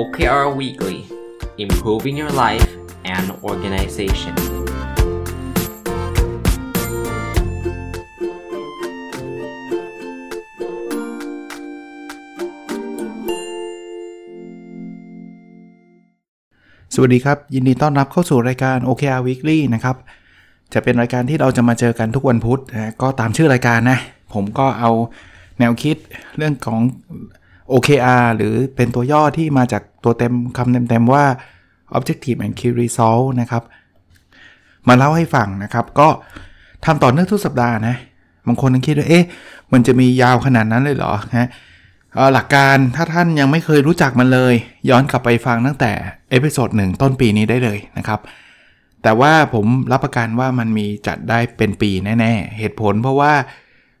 OKR Weekly Improving Your Life and Organization สวัสดีครับ ยินดีต้อนรับเข้าสู่รายการ OKR Weekly นะครับ จะเป็นรายการที่เราจะมาเจอกันทุกวันพุธนะก็ตามชื่อรายการนะ ผมก็เอาแนวคิดเรื่องของ OKR หรือเป็นตัวย่อที่มาจากตัวเต็มคำเต็มๆว่า Objective and Key Result นะครับ มาเล่าให้ฟังนะครับ ก็ทำต่อเนื่องทุกสัปดาห์นะบางคนคิดว่าเอ๊ะมันจะมียาวขนาดนั้นเลยเหรอฮะหลักการถ้าท่านยังไม่เคยรู้จักมันเลย ย้อนกลับไปฟังตั้งแต่ episode หนึ่งต้นปีนี้ได้เลยนะครับ แต่ว่าผมรับประกันว่ามันมีจัดได้เป็นปีแน่ ๆ เหตุผลเพราะว่า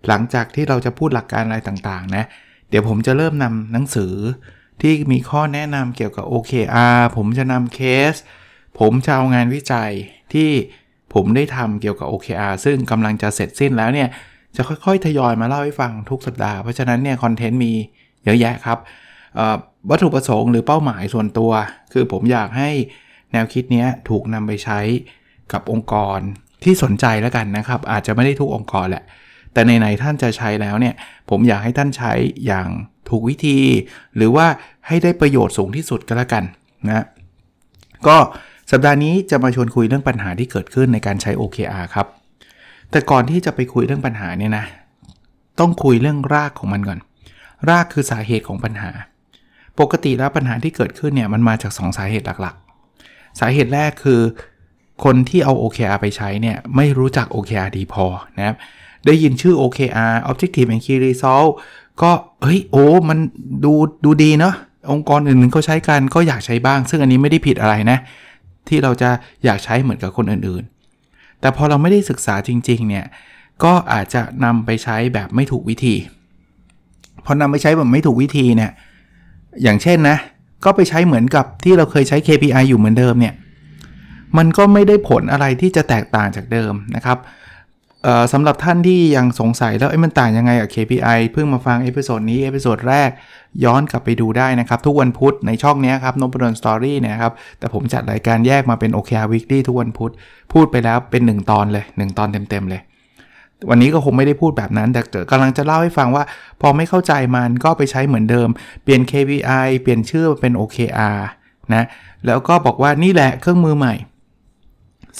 หลังจากที่เราจะพูดหลักการอะไรต่างๆ นะเดี๋ยวผมจะเริ่มนำหนังสือที่มีข้อแนะนำเกี่ยวกับ OKR ผมจะนำเคส ผมจะเอางานวิจัยที่ผมได้ทำเกี่ยวกับ OKR ซึ่งกำลังจะเสร็จสิ้นแล้วเนี่ย จะค่อยๆ ทยอยมาเล่าให้ฟังทุกสัปดาห์ เพราะฉะนั้นเนี่ยคอนเทนต์มีเยอะแยะครับ วัตถุประสงค์หรือเป้าหมายส่วนตัว คือผมอยากให้แนวคิดนี้ถูกนำไปใช้กับองค์กรที่สนใจแล้วกันนะครับ อาจจะไม่ได้ทุกองค์กรแหละ แต่ในไหนๆท่านจะใช้แล้วเนี่ย ผมอยากให้ท่านใช้อย่างถูกวิธี หรือว่าให้ได้ประโยชน์สูงที่สุดก็แล้วกันนะก็สัปดาห์นี้จะมาชวนคุยเรื่องปัญหาที่เกิดขึ้นในการใช้ OKR ครับ แต่ก่อนที่จะไปคุยเรื่องปัญหาเนี่ยนะ ต้องคุยเรื่องรากของมันก่อน รากคือสาเหตุของปัญหา ปกติแล้วปัญหาที่เกิดขึ้นเนี่ยมันมาจาก 2สาเหตุหลักๆ สาเหตุแรกคือ คนที่เอา OKR ไปใช้เนี่ยไม่รู้จัก OKR ดีพอนะครับ ได้ยินชื่อ OKR Objective and Key Result ก็เฮ้ยโอ้มันดูดูดีเนาะองค์กรอื่นๆเขาใช้กันก็อยากใช้บ้าง ซึ่งอันนี้ไม่ได้ผิดอะไรนะ ที่เราจะอยากใช้เหมือนกับคนอื่นๆ แต่พอเราไม่ได้ศึกษาจริงๆเนี่ยก็อาจจะนำไปใช้แบบไม่ถูกวิธี พอนำไปใช้แบบไม่ถูกวิธีเนี่ยอย่างเช่นนะ ก็ไปใช้เหมือนกับที่เราเคยใช้ KPI อยู่เหมือนเดิมเนี่ยมันก็ไม่ได้ผลอะไรที่จะแตกต่างจากเดิมนะครับสำหรับท่านที่ยังสงสัยแล้วมันต่างยังไงกับ KPI เพิ่งมาฟัง episode นี้ episode แรกย้อนกลับไปดูได้นะครับ ทุกวันพุธในช่องนี้ครับ n o b l e Story เนี่ยครับ แต่ผมจัดรายการแยกมาเป็น OKR Weekly ทุกวันพุธ พูดไปแล้วเป็น 1 ตอนเลย 1 ตอนเต็ม ๆ เลย วันนี้ก็คงไม่ได้พูดแบบนั้น แต่กำลังจะเล่าให้ฟังว่า พอไม่เข้าใจมันก็ไปใช้เหมือนเดิม เปลี่ยน KPI เปลี่ยนชื่อเป็น OKR นะแล้วก็บอกว่านี่แหละเครื่องมือใหม่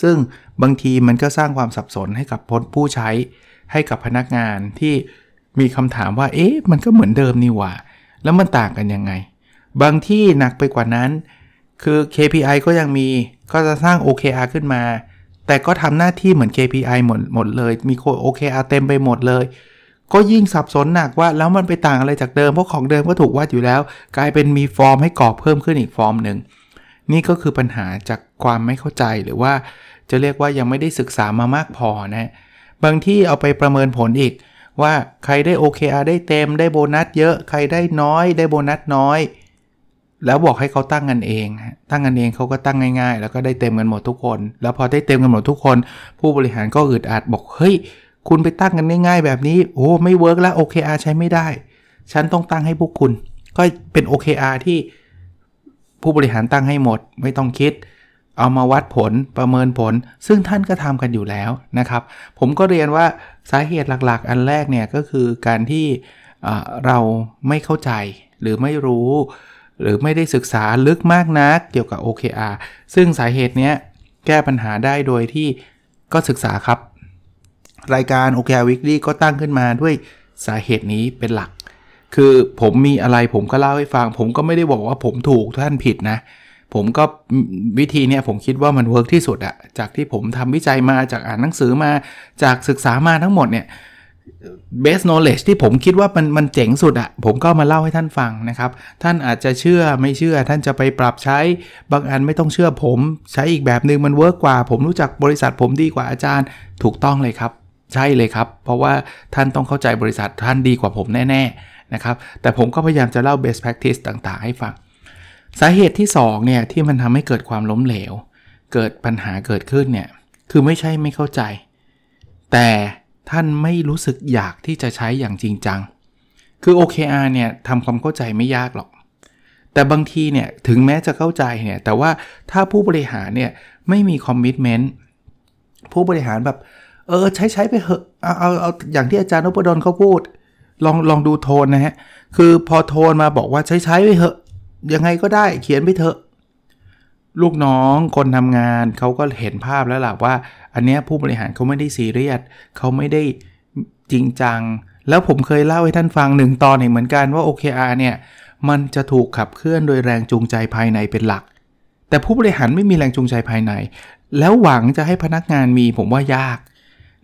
ซึ่ง บางทีมันก็สร้างความสับสนให้กับผู้ใช้ ให้กับพนักงานที่มีคำถามว่า เอ๊ะ มันก็เหมือนเดิมนี่หว่า แล้วมันต่างกันยังไง บางที่หนักไปกว่านั้น คือ KPI ก็ยังมี ก็จะสร้าง OKR ขึ้นมา แต่ก็ทำหน้าที่เหมือน KPI หมดหมดเลย มี OKR เต็มไปหมดเลย ก็ยิ่งสับสนหนักว่า แล้วมันไปต่างอะไรจากเดิม เพราะของเดิมก็ถูกวัดอยู่แล้ว กลายเป็นมีฟอร์มให้กรอกเพิ่มขึ้นอีกฟอร์มหนึ่ง นี่ก็คือปัญหาจากความไม่เข้าใจหรือว่า จะเรียกว่ายังไม่ได้ศึกษามามากพอนะบางที่เอาไปประเมินผลอีก ว่าใครได้ OKR ได้เต็มได้โบนัสเยอะใครได้น้อยได้โบนัสน้อย แล้วบอกให้เขาตั้งกันเอง ตั้งกันเองเขาก็ตั้งง่ายๆ แล้วก็ได้เต็มกันหมดทุกคน แล้วพอได้เต็มกันหมดทุกคน ผู้บริหารก็อึดอัดบอกเฮ้ยคุณไปตั้งกันง่ายๆ แบบนี้โอ้ไม่เวิร์กแล้ว OKR ใช้ไม่ได้ ฉันต้องตั้งให้พวกคุณ ก็เป็น OKR ที่ผู้บริหารตั้งให้หมด ไม่ต้องคิด เอามาวัดผลประเมินผล ซึ่งท่านก็ทำกันอยู่แล้วนะครับ ผมก็เรียนว่าสาเหตุหลักๆ อันแรกเนี่ยก็คือการที่เราไม่เข้าใจหรือไม่รู้ หรือไม่ได้ศึกษาลึกมากนักเกี่ยวกับ OKR ซึ่งสาเหตุเนี้ยแก้ปัญหาได้โดยที่ก็ศึกษาครับ รายการ OKR Weekly ก็ตั้งขึ้นมาด้วยสาเหตุนี้เป็นหลัก คือผมมีอะไรผมก็เล่าให้ฟัง ผมก็ไม่ได้บอกว่าผมถูกท่านผิดนะ ผมก็วิธีเนี้ยผมคิดว่ามันเวิร์กที่สุดอะจากที่ผมทำวิจัยมาจากอ่านหนังสือมาจากศึกษามาทั้งหมดเนี่ย base knowledge ที่ผมคิดว่ามันมันเจ๋งสุดอะผมก็มาเล่าให้ท่านฟังนะครับ ท่านอาจจะเชื่อไม่เชื่อ ท่านจะไปปรับใช้บางอันไม่ต้องเชื่อผม ใช้อีกแบบหนึ่งมันเวิร์กกว่า ผมรู้จักบริษัทผมดีกว่าอาจารย์ถูกต้องเลยครับ ใช่เลยครับ เพราะว่าท่านต้องเข้าใจบริษัทท่านดีกว่าผมแน่ ๆนะครับ แต่ผมก็พยายามจะเล่า best practice ต่างๆ ให้ฟัง สาเหตุที่2เนี่ยที่มันทำให้เกิดความล้มเหลว เกิดปัญหาเกิดขึ้นเนี่ยคือไม่ใช่ไม่เข้าใจ แต่ท่านไม่รู้สึกอยากที่จะใช้อย่างจริงจัง คือ OKR เนี่ยทำความเข้าใจไม่ยากหรอก แต่บางทีเนี่ยถึงแม้จะเข้าใจเนี่ยแต่ว่าถ้าผู้บริหารเนี่ยไม่มีคอมมิชเมนต์ผู้บริหารแบบเออใช้ใช้ไปเหอะเอาเอาเอาอย่างที่อาจารย์นพดลเขาพูด ลองลองดูโทนนะฮะ คือพอโทนมาบอกว่าใช้ใช้ไปเหอะ ยังไงก็ได้เขียนไปเถอะ ลูกน้องคนทำงานเขาก็เห็นภาพแล้วล่ะว่า อันเนี้ยผู้บริหารเขาไม่ได้ซีเรียสเขาไม่ได้จริงจัง แล้วผมเคยเล่าให้ท่านฟังหนึ่งตอนเหมือนกันว่า OKR เนี่ยมันจะถูกขับเคลื่อนโดยแรงจูงใจภายในเป็นหลัก แต่ผู้บริหารไม่มีแรงจูงใจภายใน แล้วหวังจะให้พนักงานมีผมว่ายาก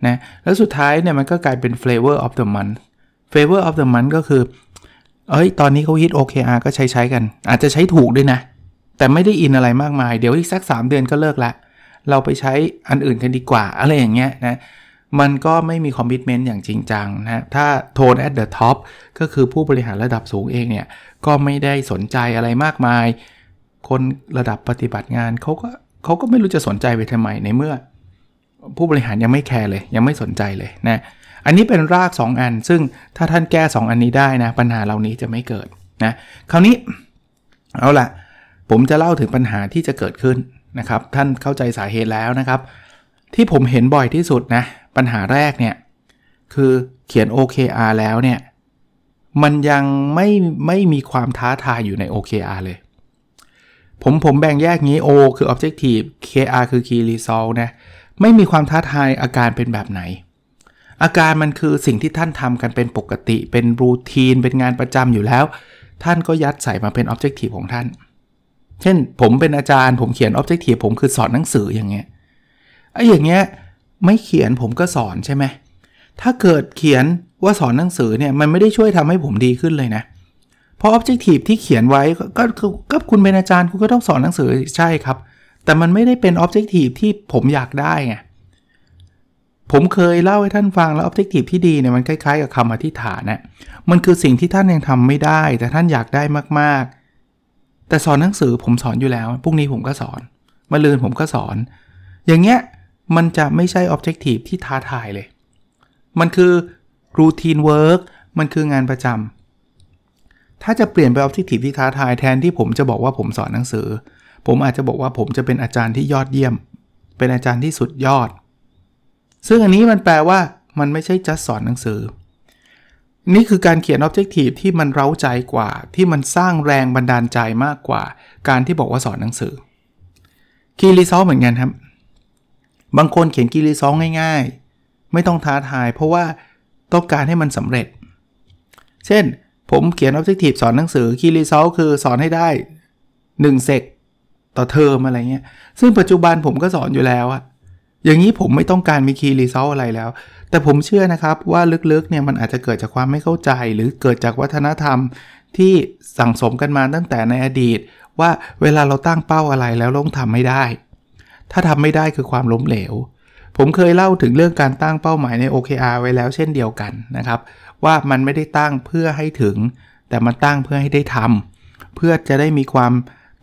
นะแล้วสุดท้ายเนี่ยมันก็กลายเป็น flavor of the month flavor of the month ก็คือ เอ้ย ตอนนี้เขาฮิต OKR ก็ใช้ใช้กัน อาจจะใช้ถูกด้วยนะ แต่ไม่ได้อินอะไรมากมาย เดี๋ยวอีกสัก 3 เดือนก็เลิกละ เราไปใช้อันอื่นกันดีกว่า อะไรอย่างเงี้ยนะ มันก็ไม่มีคอมมิชเมนต์อย่างจริงจังนะ ถ้าโทน at the top ก็คือผู้บริหารระดับสูงเองเนี่ย ก็ไม่ได้สนใจอะไรมากมาย คนระดับปฏิบัติงานเขาก็เขาก็ไม่รู้จะสนใจไปทำไมในเมื่อ ผู้บริหารยังไม่แคร์เลย ยังไม่สนใจเลยนะ อันนี้เป็นราก 2 อัน ซึ่งถ้าท่านแก้ 2 อันนี้ได้นะ ปัญหาเหล่านี้จะไม่เกิดนะคราวนี้เอาละผมจะเล่าถึงปัญหาที่จะเกิดขึ้นนะครับ ท่านเข้าใจสาเหตุแล้วนะครับ ที่ผมเห็นบ่อยที่สุดนะ ปัญหาแรกเนี่ย คือเขียน OKR แล้วเนี่ย มันยังไม่ไม่มีความท้าทายอยู่ใน OKR เลย ผมผมแบ่งแยกงี้ O คือ Objective KR คือ Key Result นะไม่มีความท้าทายอาการเป็นแบบไหน อาการมันคือสิ่งที่ท่านทำกันเป็นปกติ เป็นรูทีน เป็นงานประจำอยู่แล้ว ท่านก็ยัดใส่มาเป็น Objective ของท่าน เช่น ผมเป็นอาจารย์ ผมเขียน Objective ผมคือสอนหนังสืออย่างเงี้ยไอ้อย่างเงี้ยไม่เขียนผมก็สอนใช่ไหม ถ้าเกิดเขียนว่าสอนหนังสือเนี่ยมันไม่ได้ช่วยทำให้ผมดีขึ้นเลยนะ เพราะ Objective ที่เขียนไว้ก็คือก็คุณเป็นอาจารย์คุณก็ต้องสอนหนังสือใช่ครับ แต่มันไม่ได้เป็น Objective ที่ผมอยากได้ไง ผมเคยเล่าให้ท่านฟังแล้ว Objective ที่ดีเนี่ยมันคล้ายๆกับคำอธิษฐานนะมันคือสิ่งที่ท่านยังทำไม่ได้ แต่ท่านอยากได้มากๆ แต่สอนหนังสือผมสอนอยู่แล้วพรุ่งนี้ผมก็สอนมะลืนผมก็สอน อย่างเงี้ยมันจะไม่ใช่ Objective ที่ท้าทายเลย มันคือ Routine Work มันคืองานประจำถ้าจะเปลี่ยนไป Objective ที่ท้าทายแทนที่ผมจะบอกว่าผมสอนหนังสือ ผมอาจจะบอกว่าผมจะเป็นอาจารย์ที่ยอดเยี่ยม เป็นอาจารย์ที่สุดยอด ซึ่งอันนี้มันแปลว่ามันไม่ใช่จัดสอนหนังสือ นี่คือการเขียน Objective ที่มันเร้าใจกว่า ที่มันสร้างแรงบันดาลใจมากกว่า การที่บอกว่าสอนหนังสือ Key Result เหมือนกันครับ บางคนเขียน Key Result ง่ายๆ ไม่ต้องท้าทาย เพราะว่าต้องการให้มันสำเร็จ เช่น ผมเขียน Objective สอนหนังสือ Key Result คือสอนให้ได้1เซกต่อเทอมอะไรเงี้ย ซึ่งปัจจุบันผมก็สอนอยู่แล้วอะ อย่างนี้ผมไม่ต้องการมี Key Result อะไรแล้ว แต่ผมเชื่อนะครับว่าลึกๆเนี่ยมันอาจจะเกิดจากความไม่เข้าใจ หรือเกิดจากวัฒนธรรมที่สั่งสมกันมาตั้งแต่ในอดีต ว่าเวลาเราตั้งเป้าอะไรแล้วต้องทำไม่ได้ ถ้าทำไม่ได้คือความล้มเหลว ผมเคยเล่าถึงเรื่องการตั้งเป้าหมายใน OKR ไว้แล้วเช่นเดียวกันนะครับ ว่ามันไม่ได้ตั้งเพื่อให้ถึง แต่มันตั้งเพื่อให้ได้ทำเพื่อจะได้มีความ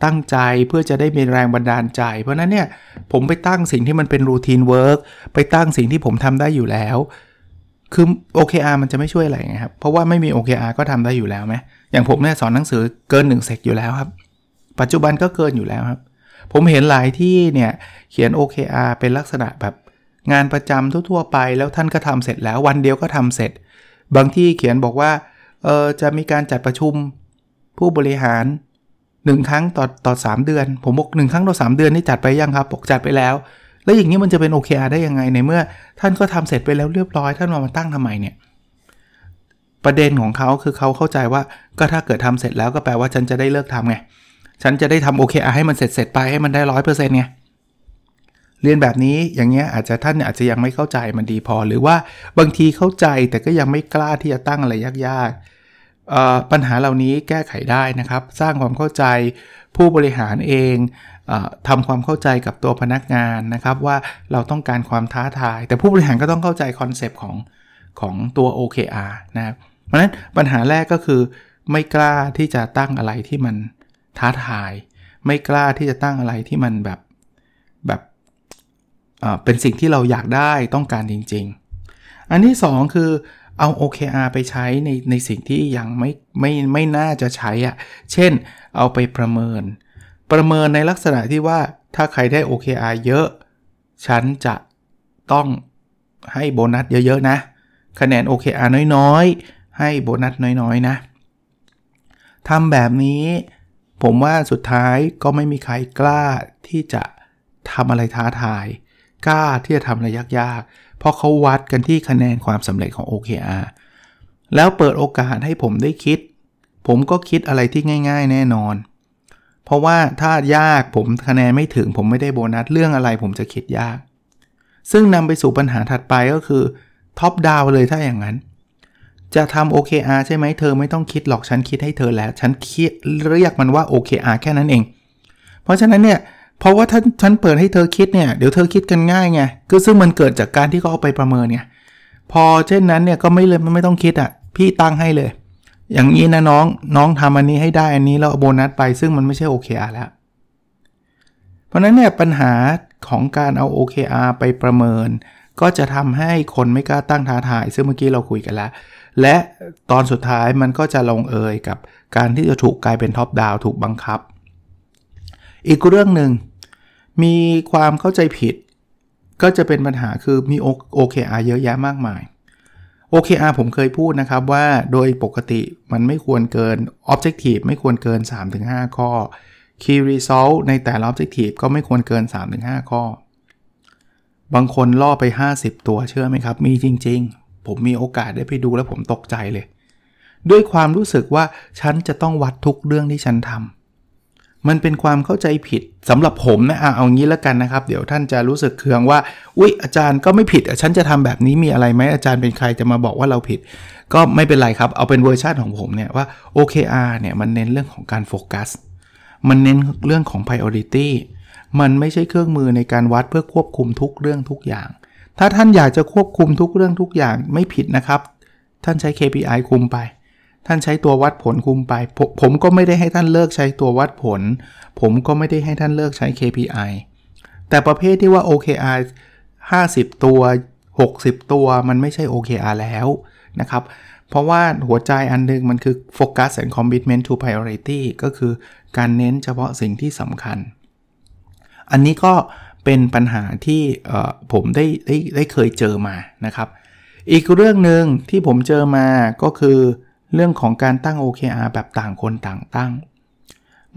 ตั้งใจเพื่อจะได้มีแรงบันดาลใจ เพราะนั้นเนี่ยผมไปตั้งสิ่งที่มันเป็น routine work ไปตั้งสิ่งที่ผมทำได้อยู่แล้ว คือ OKR มันจะไม่ช่วยอะไรไงครับ เพราะว่าไม่มี OKR ก็ทำได้อยู่แล้วไหมอย่างผมเนี่ยสอนหนังสือเกิน1 sec อยู่แล้วครับ ปัจจุบันก็เกินอยู่แล้วครับ ผมเห็นหลายที่เนี่ยเขียน OKR เป็นลักษณะแบบงานประจำทั่วๆไป แล้วท่านก็ทำเสร็จแล้ววันเดียวก็ทำเสร็จ บางที่เขียนบอกว่าเออจะมีการจัดประชุมผู้บริหาร หนึ่งครั้งต่อต่อสเดือน ผมบอกหนึ่งครั้งต่อสเดือนนี่จัดไปยังครับบอกจัดไปแล้ว แล้วอย่างนี้มันจะเป็น OKR ได้ยังไงในเมื่อ ท่านก็ทำเสร็จไปแล้วเรียบร้อยท่านมามาตั้งทำไมเนี่ยประเด็นของเขาคือเขาเข้าใจว่าก็ถ้าเกิดทำเสร็จแล้วก็แปลว่าฉันจะได้เลิกทำไงฉันจะได้ทำ OKR ให้มันเสร็จเสร็จไปให้มันได้ร้อยเปอร์เซ็นต์ไงเรียนแบบนี้อย่างเงี้ยอาจจะท่านอาจจะยังไม่เข้าใจมันดีพอ หรือว่าบางทีเข้าใจแต่ก็ยังไม่กล้าที่จะตั้งอะไรยากๆ ปัญหาเหล่านี้แก้ไขได้นะครับ สร้างความเข้าใจผู้บริหารเองอทำความเข้าใจกับตัวพนักงานนะครับ ว่าเราต้องการความท้าทาย แต่ผู้บริหารก็ต้องเข้าใจคอนเซปต์ของของตัว OKR นะครับเพราะฉะนั้นปัญหาแรกก็คือไม่กล้าที่จะตั้งอะไรที่มันท้าทาย ไม่กล้าที่จะตั้งอะไรที่มันแบบแบบเป็นสิ่งที่เราอยากได้ต้องการจริง ๆ อันที่ 2 คือ เอา OKR ไปใช้ในในสิ่งที่ยังไม่ไม่ไม่น่าจะใช้อะ่ะ เช่น เอาไปประเมิน ประเมินในลักษณะที่ว่าถ้าใครได้ OKR เยอะ ฉันจะต้องให้โบนัสเยอะๆนะ คะแนน OKR น้อยๆ ให้โบนัสน้อยๆนะทำแบบนี้ผมว่าสุดท้ายก็ไม่มีใครกล้าที่จะทำอะไรท้าทาย กล้าที่จะทำอะไรยากๆ เพราะเขาวัดกันที่คะแนนความสำเร็จของ OKR แล้วเปิดโอกาสให้ผมได้คิด ผมก็คิดอะไรที่ง่าย ๆ แน่นอน เพราะว่าถ้ายากผมคะแนนไม่ถึง ผมไม่ได้โบนัสเรื่องอะไรผมจะคิดยาก ซึ่งนำไปสู่ปัญหาถัดไปก็คือท็อปดาวเลยถ้าอย่างนั้น จะทำ OKR ใช่ไหมเธอไม่ต้องคิดหรอกฉันคิดให้เธอแล้ว ฉันเรียกมันว่า OKR แค่นั้นเอง เพราะฉะนั้นเนี่ย เพราะว่าถ้าฉันเปิดให้เธอคิดเนี่ยเดี๋ยวเธอคิดกันง่ายไงคือซึ่งมันเกิดจากการที่เขาเอาไปประเมินเนี่ยพอเช่นนั้นเนี่ยก็ไม่เลยไม่ต้องคิดอะ่ะ พี่ตั้งให้เลย อย่างนี้นะน้องน้องทำอันนี้ให้ได้อันนี้แล้วโบนัสไปซึ่งมันไม่ใช่ OKR แล้ว เพราะนั้นเนี่ยปัญหาของการเอา OKR ไปประเมิน ก็จะทำให้คนไม่กล้าตั้งท้าทาย ซึ่งเมื่อกี้เราคุยกันแล้ว และตอนสุดท้ายมันก็จะลงเอยกับการที่จะถูกกลายเป็นท็อปดาวถูกบังคับ อีกเรื่องหนึ่ง มีความเข้าใจผิด ก็จะเป็นปัญหาคือมี OKR เยอะแยะมากมาย OKR ผมเคยพูดนะครับว่าโดยปกติมันไม่ควรเกิน Objective ไม่ควรเกิน 3-5 ข้อ Key Result ในแต่ละ Objective ก็ไม่ควรเกิน 3-5 ข้อ บางคนล่อไป 50 ตัวเชื่อไหมครับ มีจริง ๆ ผมมีโอกาสได้ไปดูแล้วผมตกใจเลย ด้วยความรู้สึกว่าฉันจะต้องวัดทุกเรื่องที่ฉันทำ มันเป็นความเข้าใจผิดสำหรับผมนะเอางี้แล้วกันนะครับ เดี๋ยวท่านจะรู้สึกเคืองว่า อุ๊ย อาจารย์ก็ไม่ผิด ฉันจะทำแบบนี้มีอะไรไหมอาจารย์เป็นใครจะมาบอกว่าเราผิด ก็ไม่เป็นไรครับ เอาเป็นเวอร์ชันของผมเนี่ยว่า OKR เนี่ยมันเน้นเรื่องของการโฟกัส มันเน้นเรื่องของ priority มันไม่ใช่เครื่องมือในการวัดเพื่อควบคุมทุกเรื่องทุกอย่าง ถ้าท่านอยากจะควบคุมทุกเรื่องทุกอย่างไม่ผิดนะครับ ท่านใช้ KPI คุมไป ท่านใช้ตัววัดผลคุมไปผผมก็ไม่ได้ให้ท่านเลิกใช้ตัววัดผล ผมก็ไม่ได้ให้ท่านเลิกใช้ KPI แต่ประเภทที่ว่า OKR 50 ตัว 60 ตัวมันไม่ใช่ OKR แล้วนะครับ เพราะว่าหัวใจอันนึงมันคือ focus and commitment to priority ก็คือการเน้นเฉพาะสิ่งที่สำคัญ อันนี้ก็เป็นปัญหาที่ผมได้ได้ได้เคยเจอมานะครับ อีกเรื่องหนึ่งที่ผมเจอมาก็คือ เรื่องของการตั้ง OKR แบบต่างคนต่างตั้ง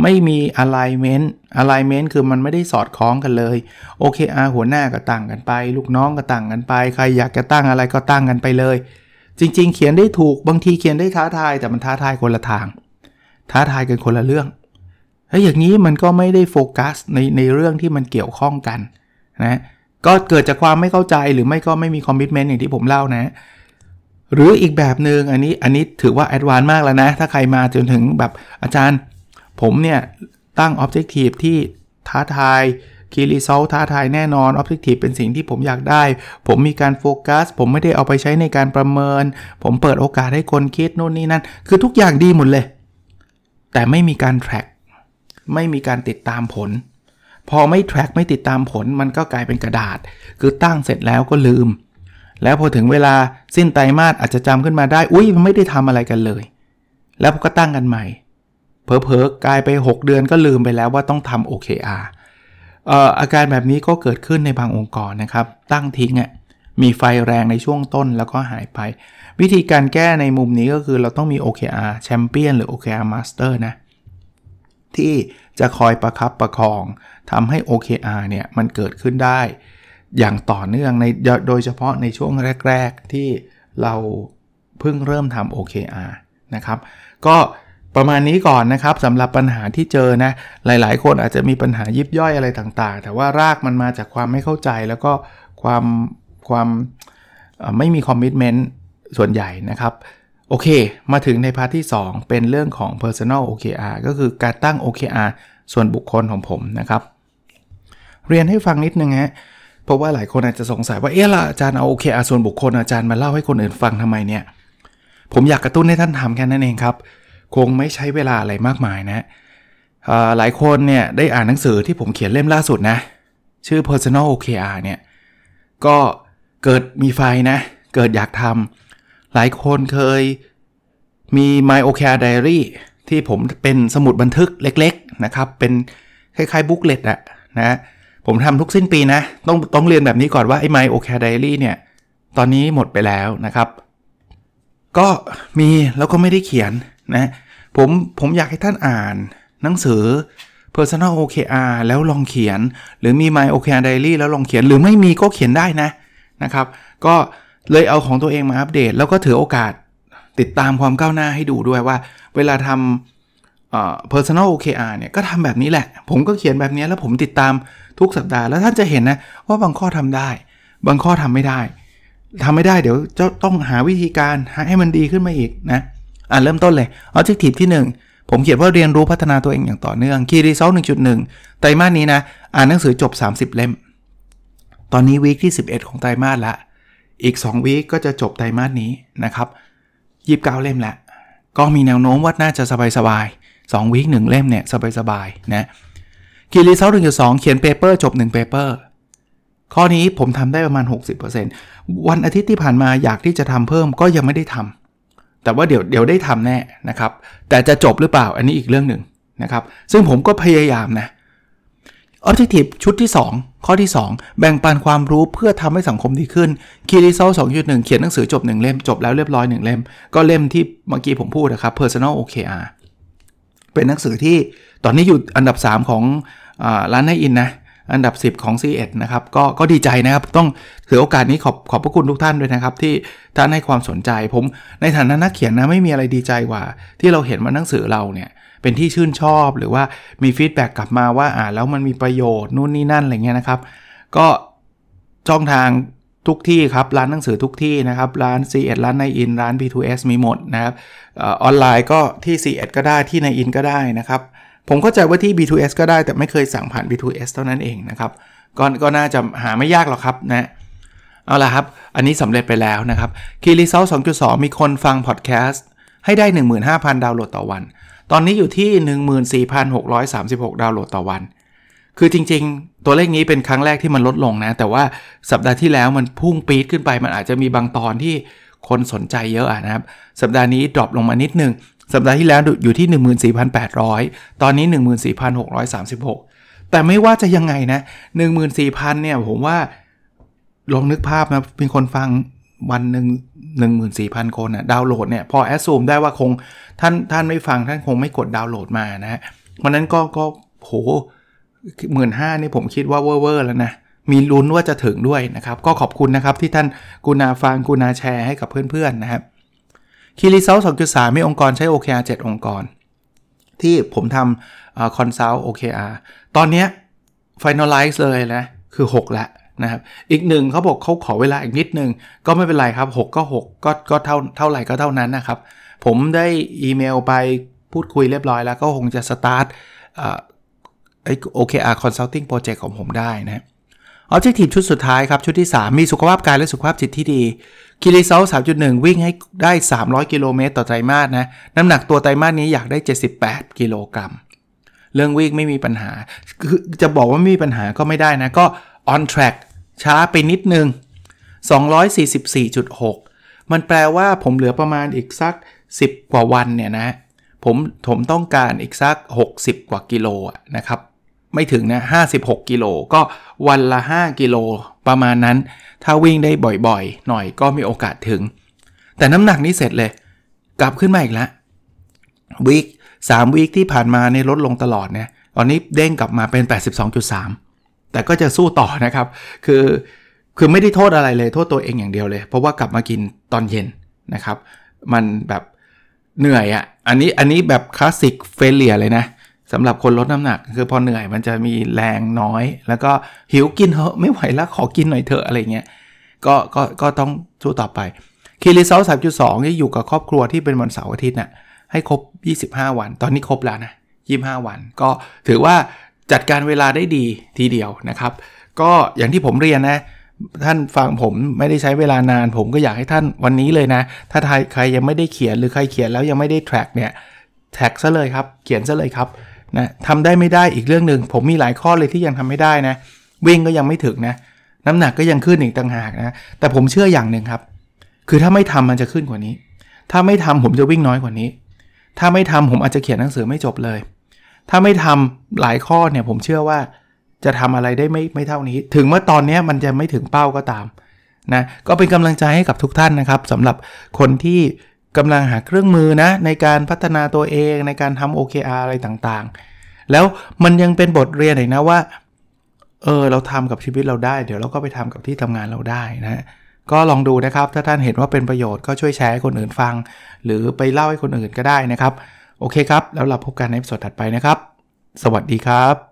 ไม่มี alignment alignment คือมันไม่ได้สอดคล้องกันเลย OKR หัวหน้าก็ตั้งกันไป ลูกน้องก็ตั้งกันไป ใครอยากจะตั้งอะไรก็ตั้งกันไปเลย จริง ๆ เขียนได้ถูกบางทีเขียนได้ท้าทายแต่มันท้าทายคนละทาง ท้าทายกันคนละเรื่องแล้วอย่างนี้มันก็ไม่ได้โฟกัสในในเรื่องที่มันเกี่ยวข้องกันนะก็เกิดจากความไม่เข้าใจหรือไม่ก็ไม่มีคอมมิชเมนต์อย่างที่ผมเล่านะ หรืออีกแบบหนึ่งอันนี้อันนี้ถือว่า advance มากแล้วนะ ถ้าใครมาจนถึงแบบอาจารย์ ผมเนี่ย ตั้ง objective ที่ท้าทาย key result ท้าทายแน่นอน objective เป็นสิ่งที่ผมอยากได้ ผมมีการโฟกัส ผมไม่ได้เอาไปใช้ในการประเมิน ผมเปิดโอกาสให้คนคิดนู่นนี่นั่น คือทุกอย่างดีหมดเลย แต่ไม่มีการ track ไม่มีการติดตามผล พอไม่ track ไม่ติดตามผลมันก็กลายเป็นกระดาษ คือตั้งเสร็จแล้วก็ลืม แล้วพอถึงเวลาสิ้นไตรมาสอาจจะจำขึ้นมาได้ อุ้ยมันไม่ได้ทำอะไรกันเลย แล้วก็ตั้งกันใหม่เพอเพอกลายไป 6 เดือนก็ลืมไปแล้วว่าต้องทำ OKR เอ่ออาการแบบนี้ก็เกิดขึ้นในบางองค์กรนะครับ ตั้งทิ้งอะ่ะมีไฟแรงในช่วงต้นแล้วก็หายไป วิธีการแก้ในมุมนี้ก็คือเราต้องมี OKR แชมเปี้ยนหรือ OKR Master นะ ที่จะคอยประครับประคองทำให้ OKR เนี่ยมันเกิดขึ้นได้ อย่างต่อเนื่องในโดยเฉพาะในช่วงแรก ๆ ที่เราเพิ่งเริ่มทำ OKR นะครับ ก็ประมาณนี้ก่อนนะครับสำหรับปัญหาที่เจอนะ หลายๆ คนอาจจะมีปัญหายิบย่อยอะไรต่างๆ แต่ว่ารากมันมาจากความไม่เข้าใจแล้วก็ความความไม่มีคอมมิชเมนต์ส่วนใหญ่นะครับ โอเค มาถึงในพาร์ทที่ 2 เป็นเรื่องของ personal OKR ก็คือการตั้ง OKR ส่วนบุคคลของผมนะครับ เรียนให้ฟังนิดนึงฮะ เพราะว่าหลายคนอาจจะสงสัยว่าเอ๊ะล่ะอาจารย์เอา OKR ส่วนบุคคลอาจารย์มาเล่าให้คนอื่นฟังทำไมเนี่ย ผมอยากกระตุ้นให้ท่านทำแค่นั้นเองครับ คงไม่ใช้เวลาอะไรมากมายนะหลายคนเนี่ยได้อ่านหนังสือที่ผมเขียนเล่มล่าสุดนะ ชื่อ personal OKR เนี่ยก็เกิดมีไฟนะ เกิดอยากทำหลายคนเคยมี My OKR Diary ที่ผมเป็นสมุดบันทึกเล็ก ๆนะครับ เป็นคล้ายๆบุ๊กเลตอะนะ ผมทำทุกสิ้นปีนะ ต้องต้องเรียนแบบนี้ก่อนว่าไอ้ My OK Diary เนี่ย ตอนนี้หมดไปแล้วนะครับ ก็มีแล้วก็ไม่ได้เขียนนะผมผมอยากให้ท่านอ่านหนังสือ Personal OKR แล้วลองเขียน หรือมี My OKR Diary แล้วลองเขียนหรือไม่มีก็เขียนได้นะนะครับ ก็เลยเอาของตัวเองมาอัปเดต แล้วก็ถือโอกาสติดตามความก้าวหน้าให้ดูด้วยว่า เวลาทำ personal OKR เนี่ยก็ทำแบบนี้แหละ ผมก็เขียนแบบนี้แล้วผมติดตามทุกสัปดาห์แล้วท่านจะเห็นนะว่าบางข้อทำได้ บางข้อทำไม่ได้ทำไม่ได้เดี๋ยวจะต้องหาวิธีการให้มันดีขึ้นมาอีกนะอ่าเริ่มต้นเลย objective ที่ 1 ผมเขียนว่าเรียนรู้พัฒนาตัวเองอย่างต่อเนื่อง key result 1.1 ไตรมาสนี้นะ อ่านหนังสือจบ 30 เล่ม ตอนนี้ week ที่ 11 ของไตรมาสละ อีก 2 week ก็จะจบไตรมาสนี้นะครับ29เก้าเล่มแล้วก็มีแนวโน้มว่าน่าจะสบายๆ 2 week 1เล่มเนี่ยสบายๆนะ key result 1.2เขียน paper จบ1 paper ข้อนี้ผมทำได้ประมาณ 60%วันอาทิตย์ที่ผ่านมาอยากที่จะทำเพิ่มก็ยังไม่ได้ทำแต่ว่าเดี๋ยวเดี๋ยวได้ทำแน่นะครับ แต่จะจบหรือเปล่าอันนี้อีกเรื่องหนึ่งนะครับ ซึ่งผมก็พยายามนะ Objective ชุดที่ 2 ข้อที่ 2 แบ่งปันความรู้เพื่อทำให้สังคมดีขึ้น Key Result 2.1 เขียนหนังสือจบ 1 เล่ม จบแล้วเรียบร้อย 1 เล่ม ก็เล่มที่เมื่อกี้ผมพูดนะครับ Personal OKR เป็นหนังสือที่ตอนนี้อยู่อันดับ 3 ของอร้านไนอินนะ อันดับ 10 ของ C1 นะครับก็ก็ดีใจนะครับ ต้องถือโอกาสนี้ขอบขอบพระคุณทุกท่านด้วยนะครับ ที่ท่านให้ความสนใจผมในฐานะนักเขียนนะไม่มีอะไรดีใจกว่า ที่เราเห็นว่าหนังสือเราเนี่ยเป็นที่ชื่นชอบหรือว่ามีฟีดแบ็กกลับมาว่าอ่านแล้วมันมีประโยชน์นู่นนี่นั่นอะไรเงี้ยนะครับ ก็ช่องทาง ทุกที่ครับ ร้านหนังสือทุกที่นะครับ ร้าน C1 ร้านในอินร้าน B2S มีหมดนะครับออนไลน์ก็ที่ C1 ก็ได้ที่ในอินก็ได้นะครับ ผมเข้าใจว่าที่ B2S ก็ได้แต่ไม่เคยสั่งผ่าน B2S เท่านั้นเองนะครับก็ก็น่าจะหาไม่ยากหรอกครับนะเอาละครับ อันนี้สำเร็จไปแล้วนะครับคีรีเซล2.2 มีคนฟังพอดแคสต์ให้ได้ 15,000 ดาวน์โหลดต่อวัน ตอนนี้อยู่ที่ 14,636 ดาวน์โหลดต่อวัน คือจริงๆ ตัวเลขนี้เป็นครั้งแรกที่มันลดลงนะ แต่ว่าสัปดาห์ที่แล้วมันพุ่งปี๊ดขึ้นไป มันอาจจะมีบางตอนที่คนสนใจเยอะนะครับ สัปดาห์นี้ดรอปลงมานิดนึง สัปดาห์ที่แล้วอยู่ที่ 14,800 ตอนนี้ 14,636 แต่ไม่ว่าจะยังไงนะ 14,000 เนี่ยผมว่าลองนึกภาพนะมีคนฟังวันหนึ่ง14,000 คนอะดาวน์โหลดเนี่ยพอแอดซูมได้ว่าคงท่านท่านไม่ฟังท่านคงไม่กดดาวน์โหลดมานะฮะเพราะนั้นก็ก็โห หมื่นห้านี่ผมคิดว่าเวอร์แล้วนะ มีลุ้นว่าจะถึงด้วยนะครับ ก็ขอบคุณนะครับที่ท่านกุณาฟังกุณาแชร์ให้กับเพื่อนๆนะครับkey result 2.3มีองค์กรใช้ OKR 7 องค์กร ที่ผมทำ consult OKR ตอนนี้ finalize เลยนะ คือ6แล้วนะครับ อีกหนึ่งเขาบอกเขาขอเวลาอีกนิดนึง ก็ไม่เป็นไรครับ 6 ก็ 6 ก็ก็เท่าเท่าไหร่ก็เท่านั้นนะครับ ผมได้อีเมลไปพูดคุยเรียบร้อยแล้วก็คงจะสตาร์ท ไอ้ OKR Consulting Project ของผมได้นะ Objective ชุดสุดท้ายครับ ชุดที่ 3 มีสุขภาพกายและสุขภาพจิตที่ดีคิริเซล3.1 วิ่งให้ได้ 300 กิโลเมตรต่อไตรมาสนะ น้ำหนักตัวไตรมาสนี้อยากได้ 78 กิโลกรัม เรื่องวิ่งไม่มีปัญหา คือจะบอกว่าไม่มีปัญหาก็ไม่ได้นะ ก็ on track ช้าไปนิดนึง 244.6 มันแปลว่าผมเหลือประมาณอีกสัก 10 กว่าวันเนี่ยนะ ผมผมต้องการอีกสัก 60 กว่ากิโลนะครับ ไม่ถึงนะ 56 กิโล ก็วันละ 5 กิโลประมาณนั้น ถ้าวิ่งได้บ่อยๆ หน่อยก็มีโอกาสถึง แต่น้ำหนักนี้เสร็จเลย กลับขึ้นมาอีกแล้ว week 3 week ที่ผ่านมาเนี่ยลดลงตลอดเนี่ยตอนนี้เด้งกลับมาเป็น 82.3 แต่ก็จะสู้ต่อนะครับ คือคือไม่ได้โทษอะไรเลยโทษตัวเองอย่างเดียวเลย เพราะว่ากลับมากินตอนเย็นนะครับ มันแบบเหนื่อยอะ่ะ อันนี้อันนี้แบบ classic failure เลยนะ สำหรับคนลดน้ำหนัก คือพอเหนื่อยมันจะมีแรงน้อย แล้วก็หิวกินเหอะไม่ไหวแล้วขอกินหน่อยเถอะอะไรเงี้ยก็ก็ก็ต้องสู้ต่อไปคีรีเซลสามจุดสองที่อยู่กับครอบครัวที่เป็นวันเสาร์อาทิตย์น่ะให้ครบ 25 วัน ตอนนี้ครบแล้วนะ25 วัน ก็ถือว่าจัดการเวลาได้ดีทีเดียวนะครับ ก็อย่างที่ผมเรียนนะ ท่านฟังผมไม่ได้ใช้เวลานาน ผมก็อยากให้ท่านวันนี้เลยนะ ถ้าใครยังไม่ได้เขียนหรือใครเขียนแล้วยังไม่ได้แทร็กเนี่ยแท็กซะเลยครับ เขียนซะเลยครับ นะทำได้ไม่ได้อีกเรื่องหนึ่งผมมีหลายข้อเลยที่ยังทำไม่ได้นะวิ่งก็ยังไม่ถึงนะน้ำหนักก็ยังขึ้นอีกต่างหากนะแต่ผมเชื่ออย่างหนึ่งครับ คือถ้าไม่ทำมันจะขึ้นกว่านี้ ถ้าไม่ทำผมจะวิ่งน้อยกว่านี้ ถ้าไม่ทำผมอาจจะเขียนหนังสือไม่จบเลย ถ้าไม่ทำหลายข้อเนี่ยผมเชื่อว่าจะทำอะไรได้ไม่ไม่เท่านี้ ถึงเมื่อตอนนี้มันจะไม่ถึงเป้าก็ตามนะก็เป็นกำลังใจให้กับทุกท่านนะครับสำหรับคนที่ กำลังหาเครื่องมือนะในการพัฒนาตัวเองในการทำ OKR อะไรต่างๆ แล้วมันยังเป็นบทเรียนอีกนะว่า เออเราทำกับชีวิตเราได้ เดี๋ยวเราก็ไปทำกับที่ทำงานเราได้นะก็ลองดูนะครับ ถ้าท่านเห็นว่าเป็นประโยชน์ก็ช่วยแชร์ให้คนอื่นฟัง หรือไปเล่าให้คนอื่นก็ได้นะครับ โอเคครับ แล้วเราพบกันในสดถัดไปนะครับ สวัสดีครับ